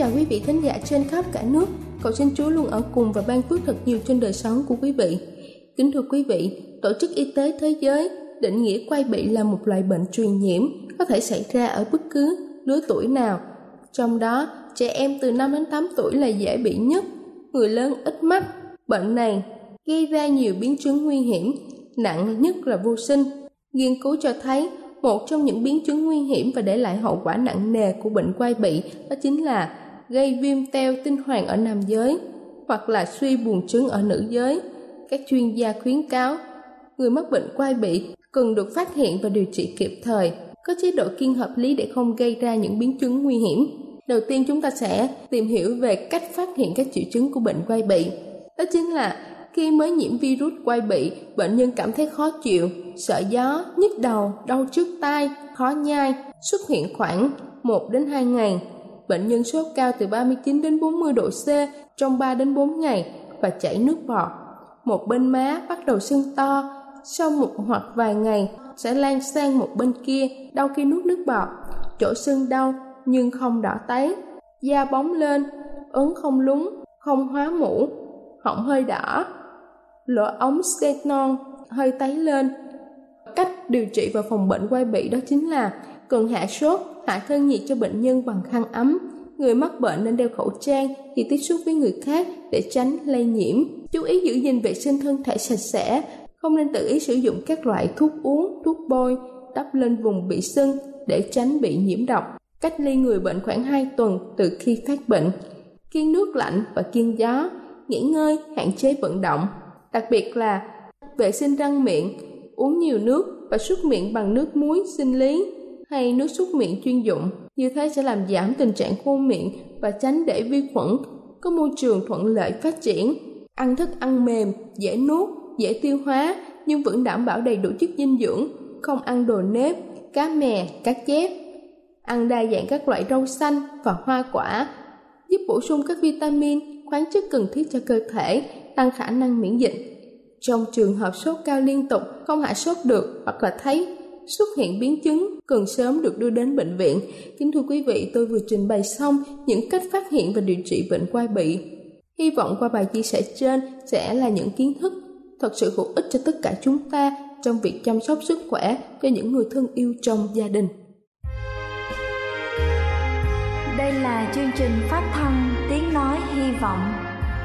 chào quý vị thính giả trên khắp cả nước. Cầu xin Chúa luôn ở cùng và ban phước thật nhiều trên đời sống của quý vị. Kính thưa quý vị, Tổ chức Y tế Thế giới định nghĩa quay bị là một loại bệnh truyền nhiễm có thể xảy ra ở bất cứ lứa tuổi nào. Trong đó, trẻ em từ 5 đến 8 tuổi là dễ bị nhất, người lớn ít mắc. Bệnh này gây ra nhiều biến chứng nguy hiểm, nặng nhất là vô sinh. Nghiên cứu cho thấy một trong những biến chứng nguy hiểm và để lại hậu quả nặng nề của bệnh quai bị đó chính là gây viêm teo tinh hoàn ở nam giới hoặc là suy buồng trứng ở nữ giới. Các chuyên gia khuyến cáo người mắc bệnh quai bị cần được phát hiện và điều trị kịp thời, có chế độ kiêng hợp lý để không gây ra những biến chứng nguy hiểm. Đầu tiên chúng ta sẽ tìm hiểu về cách phát hiện các triệu chứng của bệnh quai bị. Đó chính là khi mới nhiễm virus quay bị, bệnh nhân cảm thấy khó chịu, sợ gió, nhức đầu, đau trước tai, khó nhai, xuất hiện khoảng 1 đến 2 ngày bệnh nhân sốt cao từ 39 đến 40 độ C trong 3 đến 4 ngày và chảy nước bọt. Một bên má bắt đầu sưng to, sau một hoặc vài ngày sẽ lan sang một bên kia đau khi nuốt nước bọt. Chỗ sưng đau nhưng không đỏ tấy, da bóng lên, ấn không lúng, không hóa mũ, họng hơi đỏ, lỗ ống stenon hơi tấy lên. Cách điều trị và phòng bệnh quai bị đó chính là cần hạ sốt, hạ thân nhiệt cho bệnh nhân bằng khăn ấm. Người mắc bệnh nên đeo khẩu trang khi tiếp xúc với người khác để tránh lây nhiễm. Chú ý giữ gìn vệ sinh thân thể sạch sẽ, không nên tự ý sử dụng các loại thuốc uống, thuốc bôi, đắp lên vùng bị sưng để tránh bị nhiễm độc. Cách ly người bệnh khoảng 2 tuần từ khi phát bệnh. Kiêng nước lạnh và kiêng gió, nghỉ ngơi, hạn chế vận động. Đặc biệt là vệ sinh răng miệng, uống nhiều nước và súc miệng bằng nước muối sinh lý hay nước súc miệng chuyên dụng. Như thế sẽ làm giảm tình trạng khô miệng và tránh để vi khuẩn có môi trường thuận lợi phát triển. Ăn thức ăn mềm, dễ nuốt, dễ tiêu hóa nhưng vẫn đảm bảo đầy đủ chất dinh dưỡng, không ăn đồ nếp, cá mè, cá chép. Ăn đa dạng các loại rau xanh và hoa quả, giúp bổ sung các vitamin, khoáng chất cần thiết cho cơ thể, tăng khả năng miễn dịch. Trong trường hợp sốt cao liên tục, không hạ sốt được hoặc là thấy xuất hiện biến chứng cần sớm được đưa đến bệnh viện. Kính thưa quý vị, tôi vừa trình bày xong những cách phát hiện và điều trị bệnh quai bị. Hy vọng qua bài chia sẻ trên sẽ là những kiến thức thật sự hữu ích cho tất cả chúng ta trong việc chăm sóc sức khỏe cho những người thân yêu trong gia đình. Đây là chương trình phát thanh Tiếng Nói Hy Vọng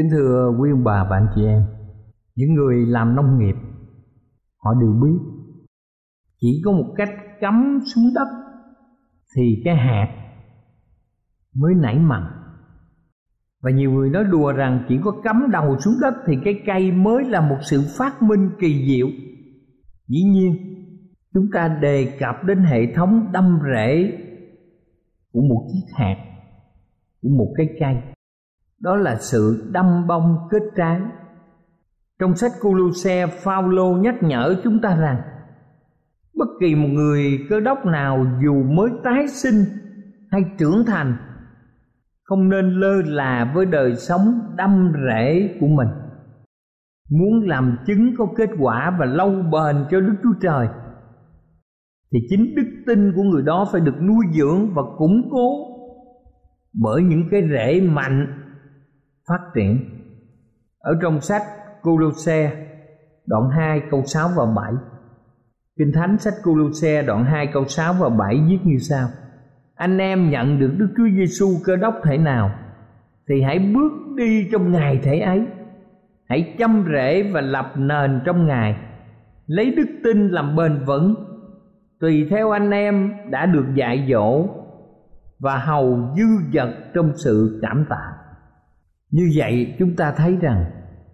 Kính thưa quý ông bà và anh chị em, Những người làm nông nghiệp, Họ đều biết, Chỉ có một cách cắm xuống đất Thì cái hạt Mới nảy mầm. Và nhiều người nói đùa rằng Chỉ có cắm đầu xuống đất Thì cái cây mới là một sự phát minh kỳ diệu. Dĩ nhiên, Chúng ta đề cập đến hệ thống đâm rễ Của một chiếc hạt, Của một cái cây đó là sự đâm bông kết trái. Trong sách Colosse, Phaolô nhắc nhở chúng ta rằng, bất kỳ một người cơ đốc nào dù mới tái sinh hay trưởng thành, không nên lơ là với đời sống đâm rễ của mình. Muốn làm chứng có kết quả và lâu bền cho đức chúa trời, thì chính đức tin của người đó phải được nuôi dưỡng và củng cố bởi những cái rễ mạnh phát triển. Ở trong sách Colosse, đoạn 2 câu 6 và 7 Kinh Thánh sách Colosse, đoạn 2 câu 6 và 7 viết như sau. Anh em nhận được Đức Chúa Giêsu cơ đốc thể nào, Thì hãy bước đi trong Ngài thể ấy. Hãy chăm rễ và lập nền trong Ngài Lấy đức tin làm bền vững. Tùy theo anh em đã được dạy dỗ Và hầu dư dật trong sự cảm tạ như vậy chúng ta thấy rằng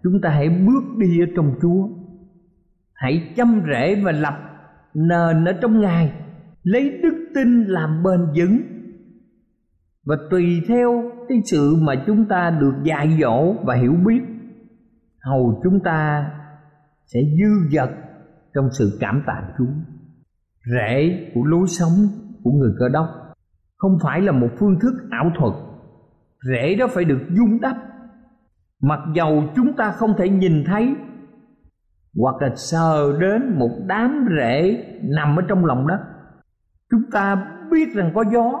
chúng ta hãy bước đi ở trong chúa hãy chăm rễ và lập nền ở trong ngài lấy đức tin làm bền vững và tùy theo cái sự mà chúng ta được dạy dỗ và hiểu biết, hầu chúng ta sẽ dư dật trong sự cảm tạ Chúa. Rễ của lối sống của người cơ đốc không phải là một phương thức ảo thuật. Rễ đó phải được dung đắp. Mặc dầu chúng ta không thể nhìn thấy, hoặc là sờ đến một đám rễ nằm ở trong lòng đất. Chúng ta biết rằng có gió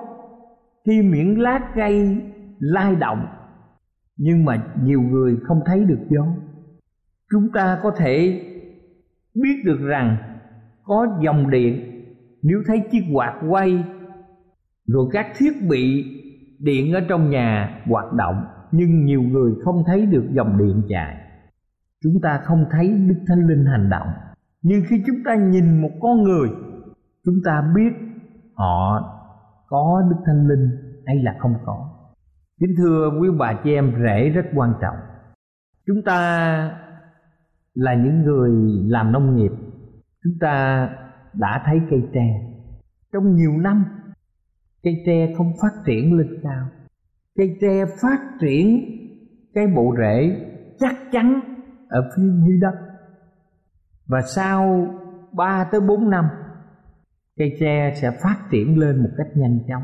khi miệng lá cây lai động, nhưng mà nhiều người không thấy được gió chúng ta có thể biết được rằng có dòng điện, nếu thấy chiếc quạt quay, rồi các thiết bị điện ở trong nhà hoạt động nhưng nhiều người không thấy được dòng điện chạy. Chúng ta không thấy đức thánh linh hành động. Nhưng khi chúng ta nhìn một con người, chúng ta biết họ có đức thánh linh hay là không có. Kính thưa quý bà chị em, rễ rất quan trọng. Chúng ta là những người làm nông nghiệp. Chúng ta đã thấy cây tre. Trong nhiều năm, cây tre không phát triển lên cao cây tre phát triển cái bộ rễ chắc chắn ở phía dưới đất. Và sau 3 tới 4 năm cây tre sẽ phát triển lên một cách nhanh chóng.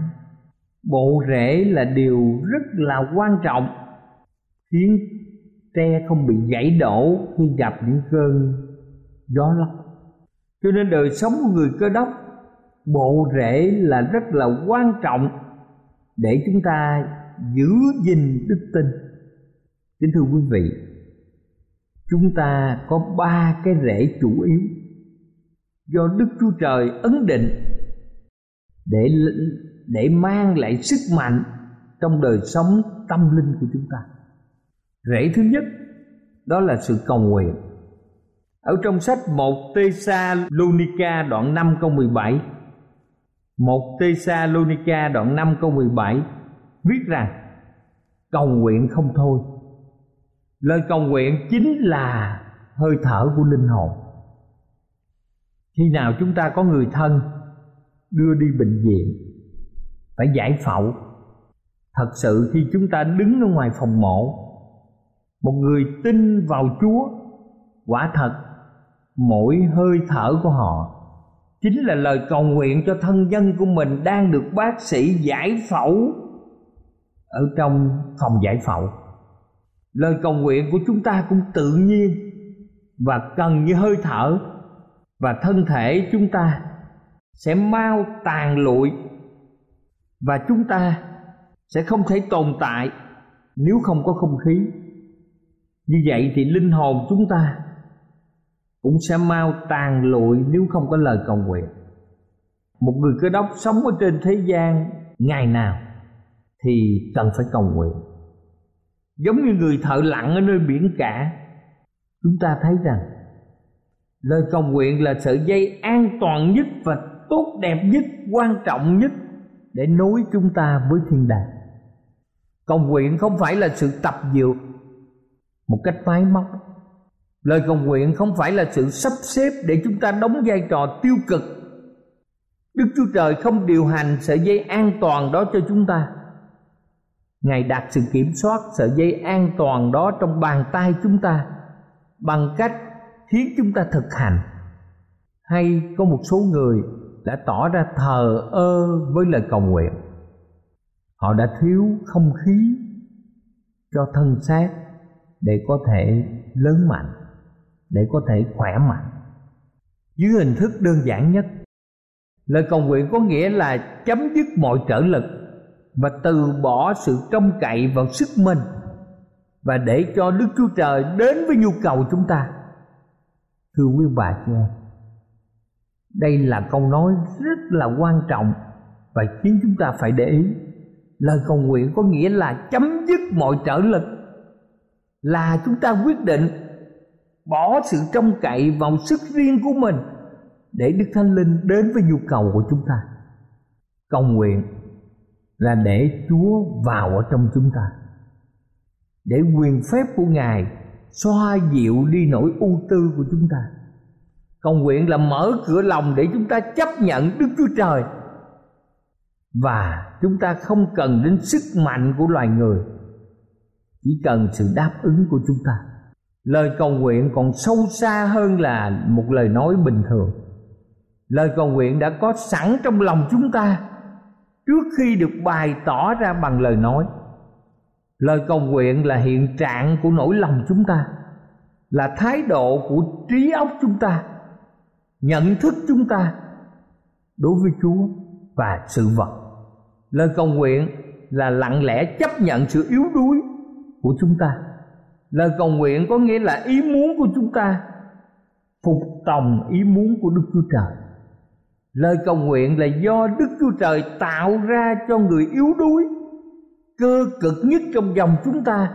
Bộ rễ là điều rất là quan trọng, khiến tre không bị gãy đổ khi gặp những cơn gió lốc. Cho nên đời sống của người cơ đốc, bộ rễ là rất là quan trọng để chúng ta giữ gìn đức tin. Kính thưa quý vị, chúng ta có ba cái rễ chủ yếu do đức chúa trời ấn định để để mang lại sức mạnh trong đời sống tâm linh của chúng ta. Rễ thứ nhất, đó là sự cầu nguyện. Ở trong sách 1 Tê-sa Lunica đoạn 5 câu 17 1 Tê-sa Lunica đoạn 5 câu 17 viết rằng cầu nguyện không thôi. Lời cầu nguyện chính là hơi thở của linh hồn. Khi nào chúng ta có người thân đưa đi bệnh viện, phải giải phẫu. Thật sự khi chúng ta đứng ở ngoài phòng mổ, một người tin vào chúa, quả thật mỗi hơi thở của họ chính là lời cầu nguyện cho thân nhân của mình đang được bác sĩ giải phẫu ở trong phòng giải phẫu. Lời cầu nguyện của chúng ta cũng tự nhiên và cần như hơi thở, và thân thể chúng ta sẽ mau tàn lụi và chúng ta sẽ không thể tồn tại nếu không có không khí. Như vậy thì linh hồn chúng ta cũng sẽ mau tàn lụi nếu không có lời cầu nguyện. Một người cơ đốc sống ở trên thế gian ngày nào thì cần phải cầu nguyện. Giống như người thợ lặn ở nơi biển cả, chúng ta thấy rằng lời cầu nguyện là sợi dây an toàn nhất và tốt đẹp nhất, quan trọng nhất để nối chúng ta với thiên đàng. Cầu nguyện không phải là sự tập dượt một cách máy móc. Lời cầu nguyện không phải là sự sắp xếp để chúng ta đóng vai trò tiêu cực. Đức chúa trời không điều hành sợi dây an toàn đó cho chúng ta ngài đặt sự kiểm soát, sợi dây an toàn đó trong bàn tay chúng ta bằng cách khiến chúng ta thực hành. Hay có một số người đã tỏ ra thờ ơ với lời cầu nguyện. Họ đã thiếu không khí cho thân xác để có thể lớn mạnh, để có thể khỏe mạnh. Dưới hình thức đơn giản nhất, lời cầu nguyện có nghĩa là chấm dứt mọi trở lực và từ bỏ sự trông cậy vào sức mình và để cho đức chúa trời đến với nhu cầu chúng ta. Thưa quý bà chị em, đây là câu nói rất là quan trọng và khiến chúng ta phải để ý. Lời cầu nguyện có nghĩa là chấm dứt mọi trở lực, là chúng ta quyết định bỏ sự trông cậy vào sức riêng của mình để đức thánh linh đến với nhu cầu của chúng ta. Cầu nguyện là để chúa vào ở trong chúng ta. Để quyền phép của ngài xoa dịu đi nỗi ưu tư của chúng ta. Cầu nguyện là mở cửa lòng để chúng ta chấp nhận đức chúa trời. Và chúng ta không cần đến sức mạnh của loài người. Chỉ cần sự đáp ứng của chúng ta. Lời cầu nguyện còn sâu xa hơn là một lời nói bình thường. Lời cầu nguyện đã có sẵn trong lòng chúng ta trước khi được bày tỏ ra bằng lời nói, lời cầu nguyện là hiện trạng của nỗi lòng chúng ta, là thái độ của trí óc chúng ta, nhận thức chúng ta đối với chúa và sự vật. Lời cầu nguyện là lặng lẽ chấp nhận sự yếu đuối của chúng ta. Lời cầu nguyện có nghĩa là ý muốn của chúng ta phục tòng ý muốn của đức chúa trời lời cầu nguyện là do đức chúa trời tạo ra cho người yếu đuối, cơ cực nhất trong dòng chúng ta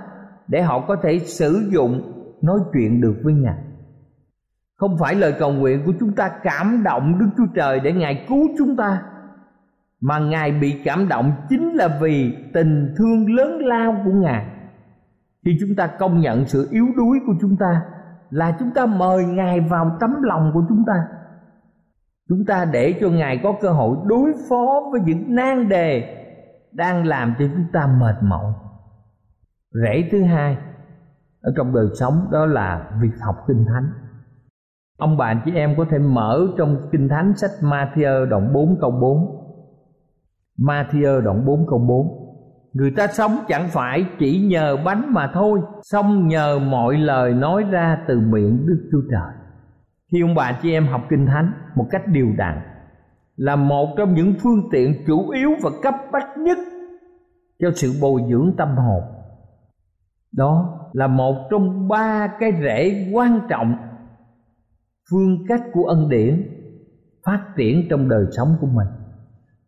để họ có thể sử dụng, nói chuyện được với ngài. Không phải lời cầu nguyện của chúng ta cảm động đức chúa trời để ngài cứu chúng ta, mà ngài bị cảm động chính là vì tình thương lớn lao của ngài. Khi chúng ta công nhận sự yếu đuối của chúng ta là chúng ta mời ngài vào tấm lòng của chúng ta chúng ta để cho ngài có cơ hội đối phó với những nan đề đang làm cho chúng ta mệt mỏi. Rễ thứ hai ở trong đời sống đó là việc học kinh thánh. Ông bà chị em có thể mở trong kinh thánh sách Matthew đoạn 4 câu 4 Matthew đoạn 4 câu 4 Người ta sống chẳng phải chỉ nhờ bánh mà thôi Xong nhờ mọi lời nói ra từ miệng Đức Chúa Trời. Khi ông bà chị em học Kinh Thánh một cách điều đặn, Là một trong những phương tiện chủ yếu và cấp bách nhất Cho sự bồi dưỡng tâm hồn. Đó là một trong ba cái rễ quan trọng, Phương cách của ân điển Phát triển trong đời sống của mình.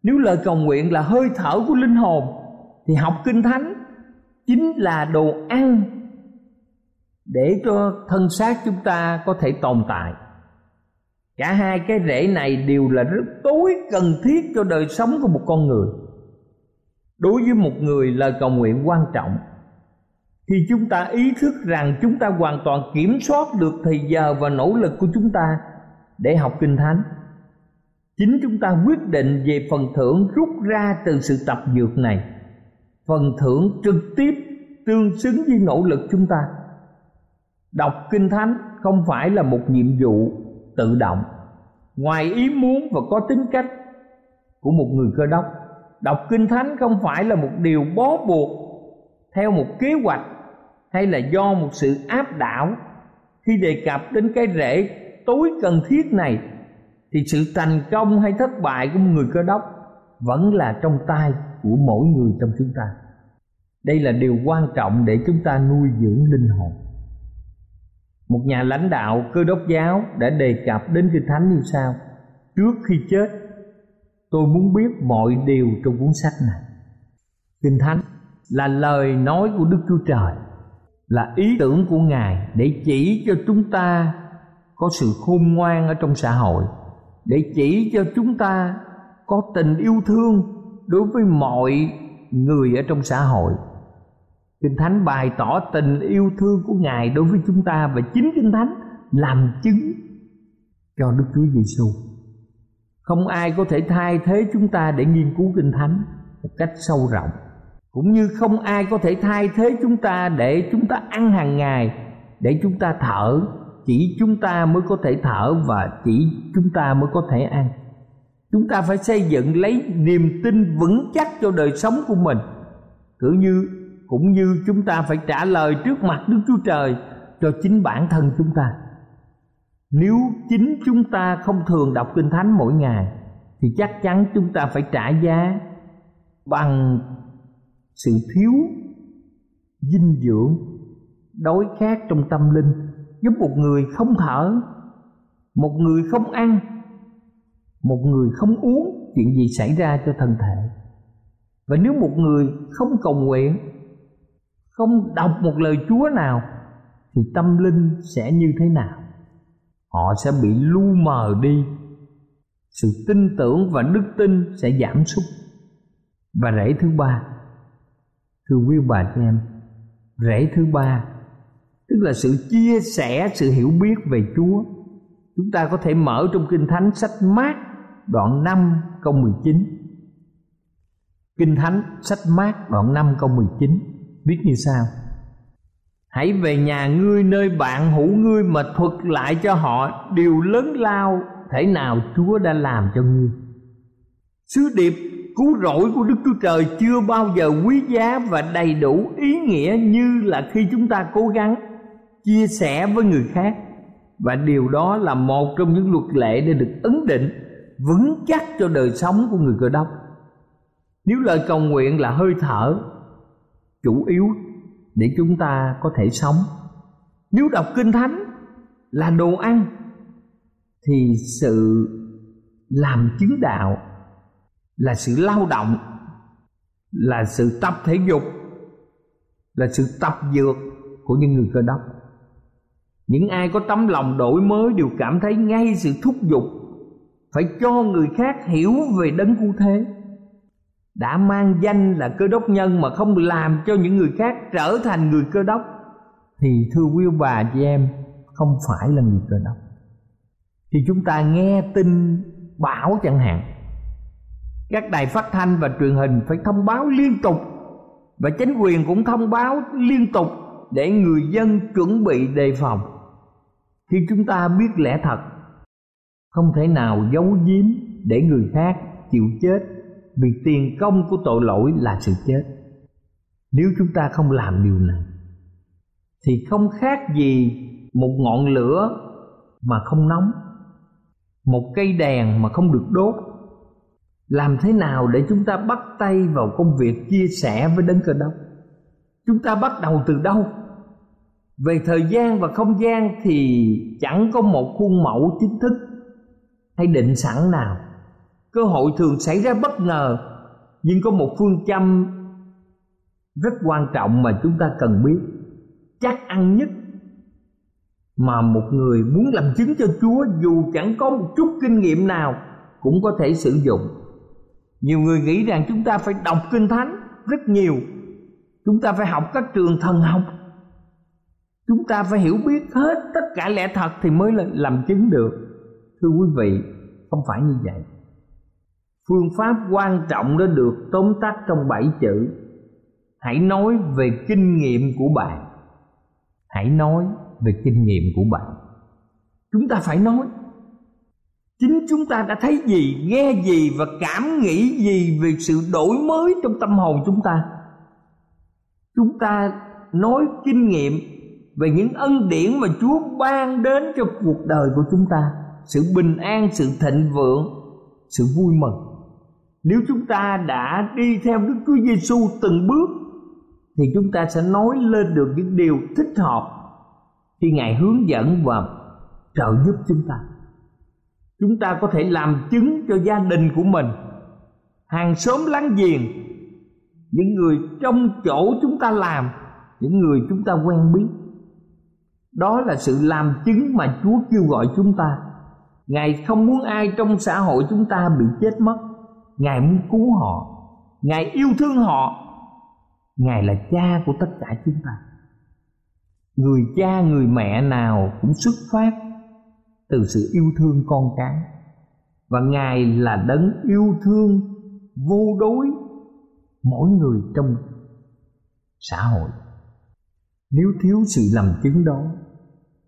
Nếu lời cầu nguyện là hơi thở của linh hồn, thì học kinh thánh chính là đồ ăn để cho thân xác chúng ta có thể tồn tại cả hai cái rễ này đều là rất tối cần thiết cho đời sống của một con người. Đối với một người lời cầu nguyện quan trọng. Khi chúng ta ý thức rằng chúng ta hoàn toàn kiểm soát được thời giờ và nỗ lực của chúng ta để học kinh thánh, chính chúng ta quyết định về phần thưởng rút ra từ sự tập dược này. Phần thưởng trực tiếp tương xứng với nỗ lực chúng ta. Đọc kinh thánh không phải là một nhiệm vụ tự động, ngoài ý muốn và có tính cách của một người cơ đốc. Đọc kinh thánh không phải là một điều bó buộc theo một kế hoạch hay là do một sự áp đảo. Khi đề cập đến cái rễ tối cần thiết này, thì sự thành công hay thất bại của một người cơ đốc vẫn là trong tay của mỗi người trong chúng ta. Đây là điều quan trọng để chúng ta nuôi dưỡng linh hồn một nhà lãnh đạo cơ đốc giáo đã đề cập đến kinh thánh như sau. Trước khi chết, tôi muốn biết mọi điều trong cuốn sách này. Kinh thánh là lời nói của đức chúa trời, là ý tưởng của ngài để chỉ cho chúng ta có sự khôn ngoan ở trong xã hội, để chỉ cho chúng ta có tình yêu thương đối với mọi người ở trong xã hội kinh thánh bày tỏ tình yêu thương của ngài đối với chúng ta và chính kinh thánh làm chứng cho đức chúa giêsu không ai có thể thay thế chúng ta để nghiên cứu kinh thánh một cách sâu rộng. Cũng như không ai có thể thay thế chúng ta để chúng ta ăn hàng ngày, để chúng ta thở. Chỉ chúng ta mới có thể thở và chỉ chúng ta mới có thể ăn. Chúng ta phải xây dựng lấy niềm tin vững chắc cho đời sống của mình. Cứ như cũng như chúng ta phải trả lời trước mặt đức chúa trời cho chính bản thân chúng ta. Nếu chính chúng ta không thường đọc kinh thánh mỗi ngày, thì chắc chắn chúng ta phải trả giá bằng sự thiếu dinh dưỡng, đói khát trong tâm linh. Giúp một người không thở, một người không ăn, một người không uống, chuyện gì xảy ra cho thân thể? Và nếu một người không cầu nguyện không đọc một lời chúa nào, thì tâm linh sẽ như thế nào họ sẽ bị lu mờ đi sự tin tưởng và đức tin sẽ giảm sút và rễ thứ ba, thưa quý bà chị em, rễ thứ ba, tức là sự chia sẻ, sự hiểu biết về Chúa. Chúng ta có thể mở trong Kinh Thánh sách Mát, đoạn 5 câu 19. Kinh Thánh sách mát, đoạn 5 câu 19 viết như sau Hãy về nhà ngươi nơi bạn hữu ngươi mà thuật lại cho họ điều lớn lao thể nào Chúa đã làm cho ngươi. Sứ điệp cứu rỗi của Đức Chúa Trời chưa bao giờ quý giá và đầy đủ ý nghĩa như là khi chúng ta cố gắng chia sẻ với người khác. Và điều đó là một trong những luật lệ để được ấn định, vững chắc cho đời sống của người cơ đốc. Nếu lời cầu nguyện là hơi thở chủ yếu để chúng ta có thể sống. Nếu đọc kinh thánh là đồ ăn, thì sự làm chứng đạo là sự lao động, là sự tập thể dục, là sự tập dược của những người cơ đốc. Những ai có tấm lòng đổi mới đều cảm thấy ngay sự thúc giục, phải cho người khác hiểu về đấng cứu thế đã mang danh là cơ đốc nhân mà không làm cho những người khác trở thành người cơ đốc. Thì thưa quý bà chị em, không phải là người cơ đốc. Thì chúng ta nghe tin bão chẳng hạn. Các đài phát thanh và truyền hình phải thông báo liên tục. Và chính quyền cũng thông báo liên tục để người dân chuẩn bị đề phòng. Khi chúng ta biết lẽ thật, không thể nào giấu giếm để người khác chịu chết vì tiền công của tội lỗi là sự chết. Nếu chúng ta không làm điều này, thì không khác gì một ngọn lửa mà không nóng, một cây đèn mà không được đốt. Làm thế nào để chúng ta bắt tay vào công việc chia sẻ với đấng cơ đốc? Chúng ta bắt đầu từ đâu? Về thời gian và không gian thì chẳng có một khuôn mẫu chính thức hay định sẵn nào cơ hội thường xảy ra bất ngờ nhưng có một phương châm rất quan trọng mà chúng ta cần biết chắc ăn nhất mà một người muốn làm chứng cho Chúa dù chẳng có một chút kinh nghiệm nào cũng có thể sử dụng. Nhiều người nghĩ rằng chúng ta phải đọc kinh thánh rất nhiều. Chúng ta phải học các trường thần học. Chúng ta phải hiểu biết hết tất cả lẽ thật thì mới làm chứng được. Thưa quý vị, không phải như vậy. Phương pháp quan trọng đã được tóm tắt trong bảy chữ. Hãy nói về kinh nghiệm của bạn. Hãy nói về kinh nghiệm của bạn. Chúng ta phải nói. Chính chúng ta đã thấy gì, nghe gì và cảm nghĩ gì về sự đổi mới trong tâm hồn chúng ta? Chúng ta nói kinh nghiệm về những ân điển mà Chúa ban đến cho cuộc đời của chúng ta. Sự bình an, sự thịnh vượng, sự vui mừng nếu chúng ta đã đi theo Đức Chúa Giêsu từng bước, thì chúng ta sẽ nói lên được những điều thích hợp khi ngài hướng dẫn và trợ giúp chúng ta. Chúng ta có thể làm chứng cho gia đình của mình. Hàng xóm láng giềng, những người trong chỗ chúng ta làm, những người chúng ta quen biết. Đó là sự làm chứng mà chúa kêu gọi chúng ta. Ngài không muốn ai trong xã hội chúng ta bị chết mất ngài muốn cứu họ. Ngài yêu thương họ. Ngài là cha của tất cả chúng ta. Người cha, người mẹ nào cũng xuất phát từ sự yêu thương con cái. Và ngài là đấng yêu thương vô đối mỗi người trong xã hội. Nếu thiếu sự làm chứng đó,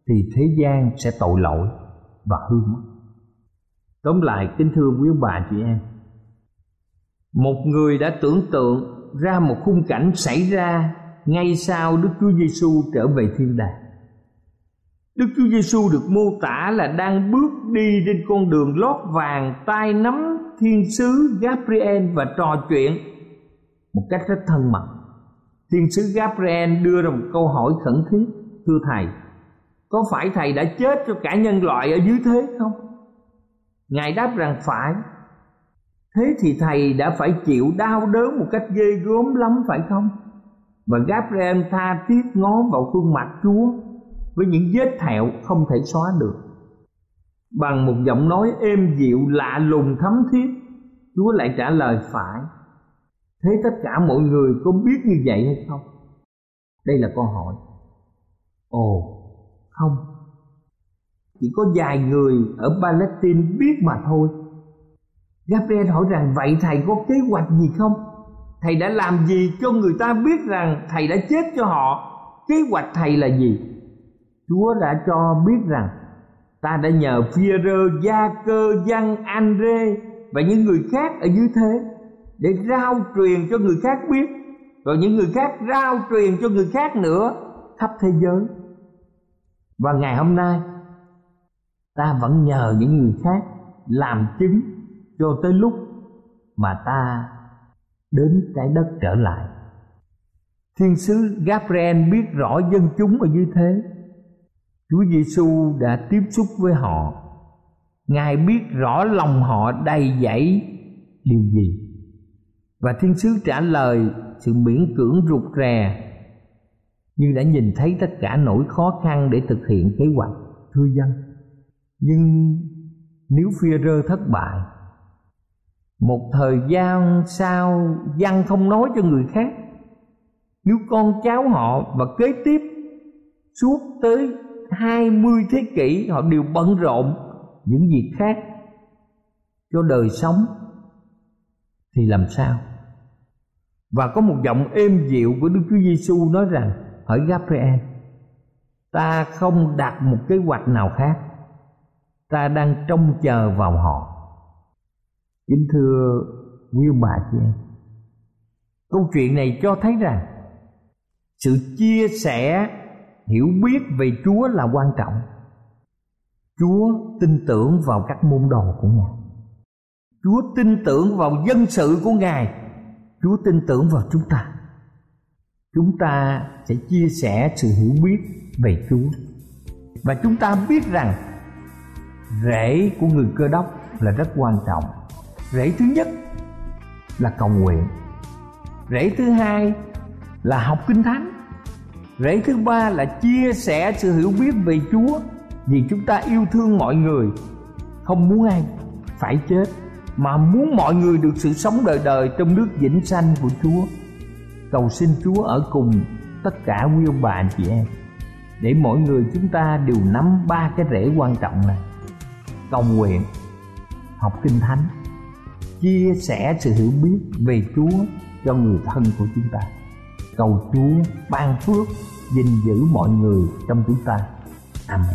thì thế gian sẽ tội lỗi và hư mất. Tóm lại, kính thưa quý bà chị em một người đã tưởng tượng ra một khung cảnh xảy ra ngay sau Đức Chúa Giêsu trở về thiên đàng. Đức Chúa Giêsu được mô tả là đang bước đi trên con đường lót vàng tay nắm thiên sứ Gabriel và trò chuyện một cách rất thân mật. Thiên sứ Gabriel đưa ra một câu hỏi khẩn thiết: "Thưa thầy, có phải thầy đã chết cho cả nhân loại ở dưới thế không?" Ngài đáp rằng phải. Thế thì thầy đã phải chịu đau đớn một cách ghê gớm lắm phải không? và Gabriel tha thiết ngó vào khuôn mặt Chúa với những vết thẹo không thể xóa được. Bằng một giọng nói êm dịu lạ lùng thấm thiết, Chúa lại trả lời phải. Thế tất cả mọi người có biết như vậy hay không? Đây là câu hỏi. Ồ, không. Chỉ có vài người ở Palestine biết mà thôi. Gabriel hỏi rằng, vậy thầy có kế hoạch gì không? thầy đã làm gì cho người ta biết rằng thầy đã chết cho họ? Kế hoạch thầy là gì? Chúa đã cho biết rằng, ta đã nhờ phi rơ gia cơ văn andre và những người khác ở dưới thế để rao truyền cho người khác biết. Rồi những người khác rao truyền cho người khác nữa khắp thế giới. Và ngày hôm nay, ta vẫn nhờ những người khác làm chứng cho tới lúc mà ta đến trái đất trở lại. Thiên sứ Gabriel biết rõ dân chúng ở dưới thế. Chúa Giêsu đã tiếp xúc với họ. Ngài biết rõ lòng họ đầy dẫy điều gì. Và thiên sứ trả lời sự miễn cưỡng rụt rè, Nhưng đã nhìn thấy tất cả nỗi khó khăn để thực hiện kế hoạch thưa dân. Nhưng nếu phi rơ thất bại một thời gian sau dân không nói cho người khác. Nếu con cháu họ và kế tiếp suốt tới hai mươi thế kỷ, họ đều bận rộn những việc khác cho đời sống, thì làm sao? Và có một giọng êm dịu của Đức Chúa Giêsu nói rằng, hỡi Gabriel ta không đặt một kế hoạch nào khác. Ta đang trông chờ vào họ kính thưa quý ông bà chị em, câu chuyện này cho thấy rằng sự chia sẻ, hiểu biết về Chúa là quan trọng. Chúa tin tưởng vào các môn đồ của Ngài. Chúa tin tưởng vào dân sự của Ngài. Chúa tin tưởng vào chúng ta. Chúng ta sẽ chia sẻ sự hiểu biết về Chúa. Và chúng ta biết rằng rễ của người cơ đốc là rất quan trọng. Rễ thứ nhất là cầu nguyện. Rễ thứ hai là học kinh thánh. Rễ thứ ba là chia sẻ sự hiểu biết về chúa, vì chúng ta yêu thương mọi người. Không muốn ai phải chết, mà muốn mọi người được sự sống đời đời trong nước vĩnh sanh của chúa. Cầu xin chúa ở cùng tất cả quý ông bà anh chị em, để mỗi người chúng ta đều nắm ba cái rễ quan trọng này. Cầu nguyện, học kinh thánh chia sẻ sự hiểu biết về chúa cho người thân của chúng ta cầu Chúa ban phước, gìn giữ mọi người trong chúng ta. Amen.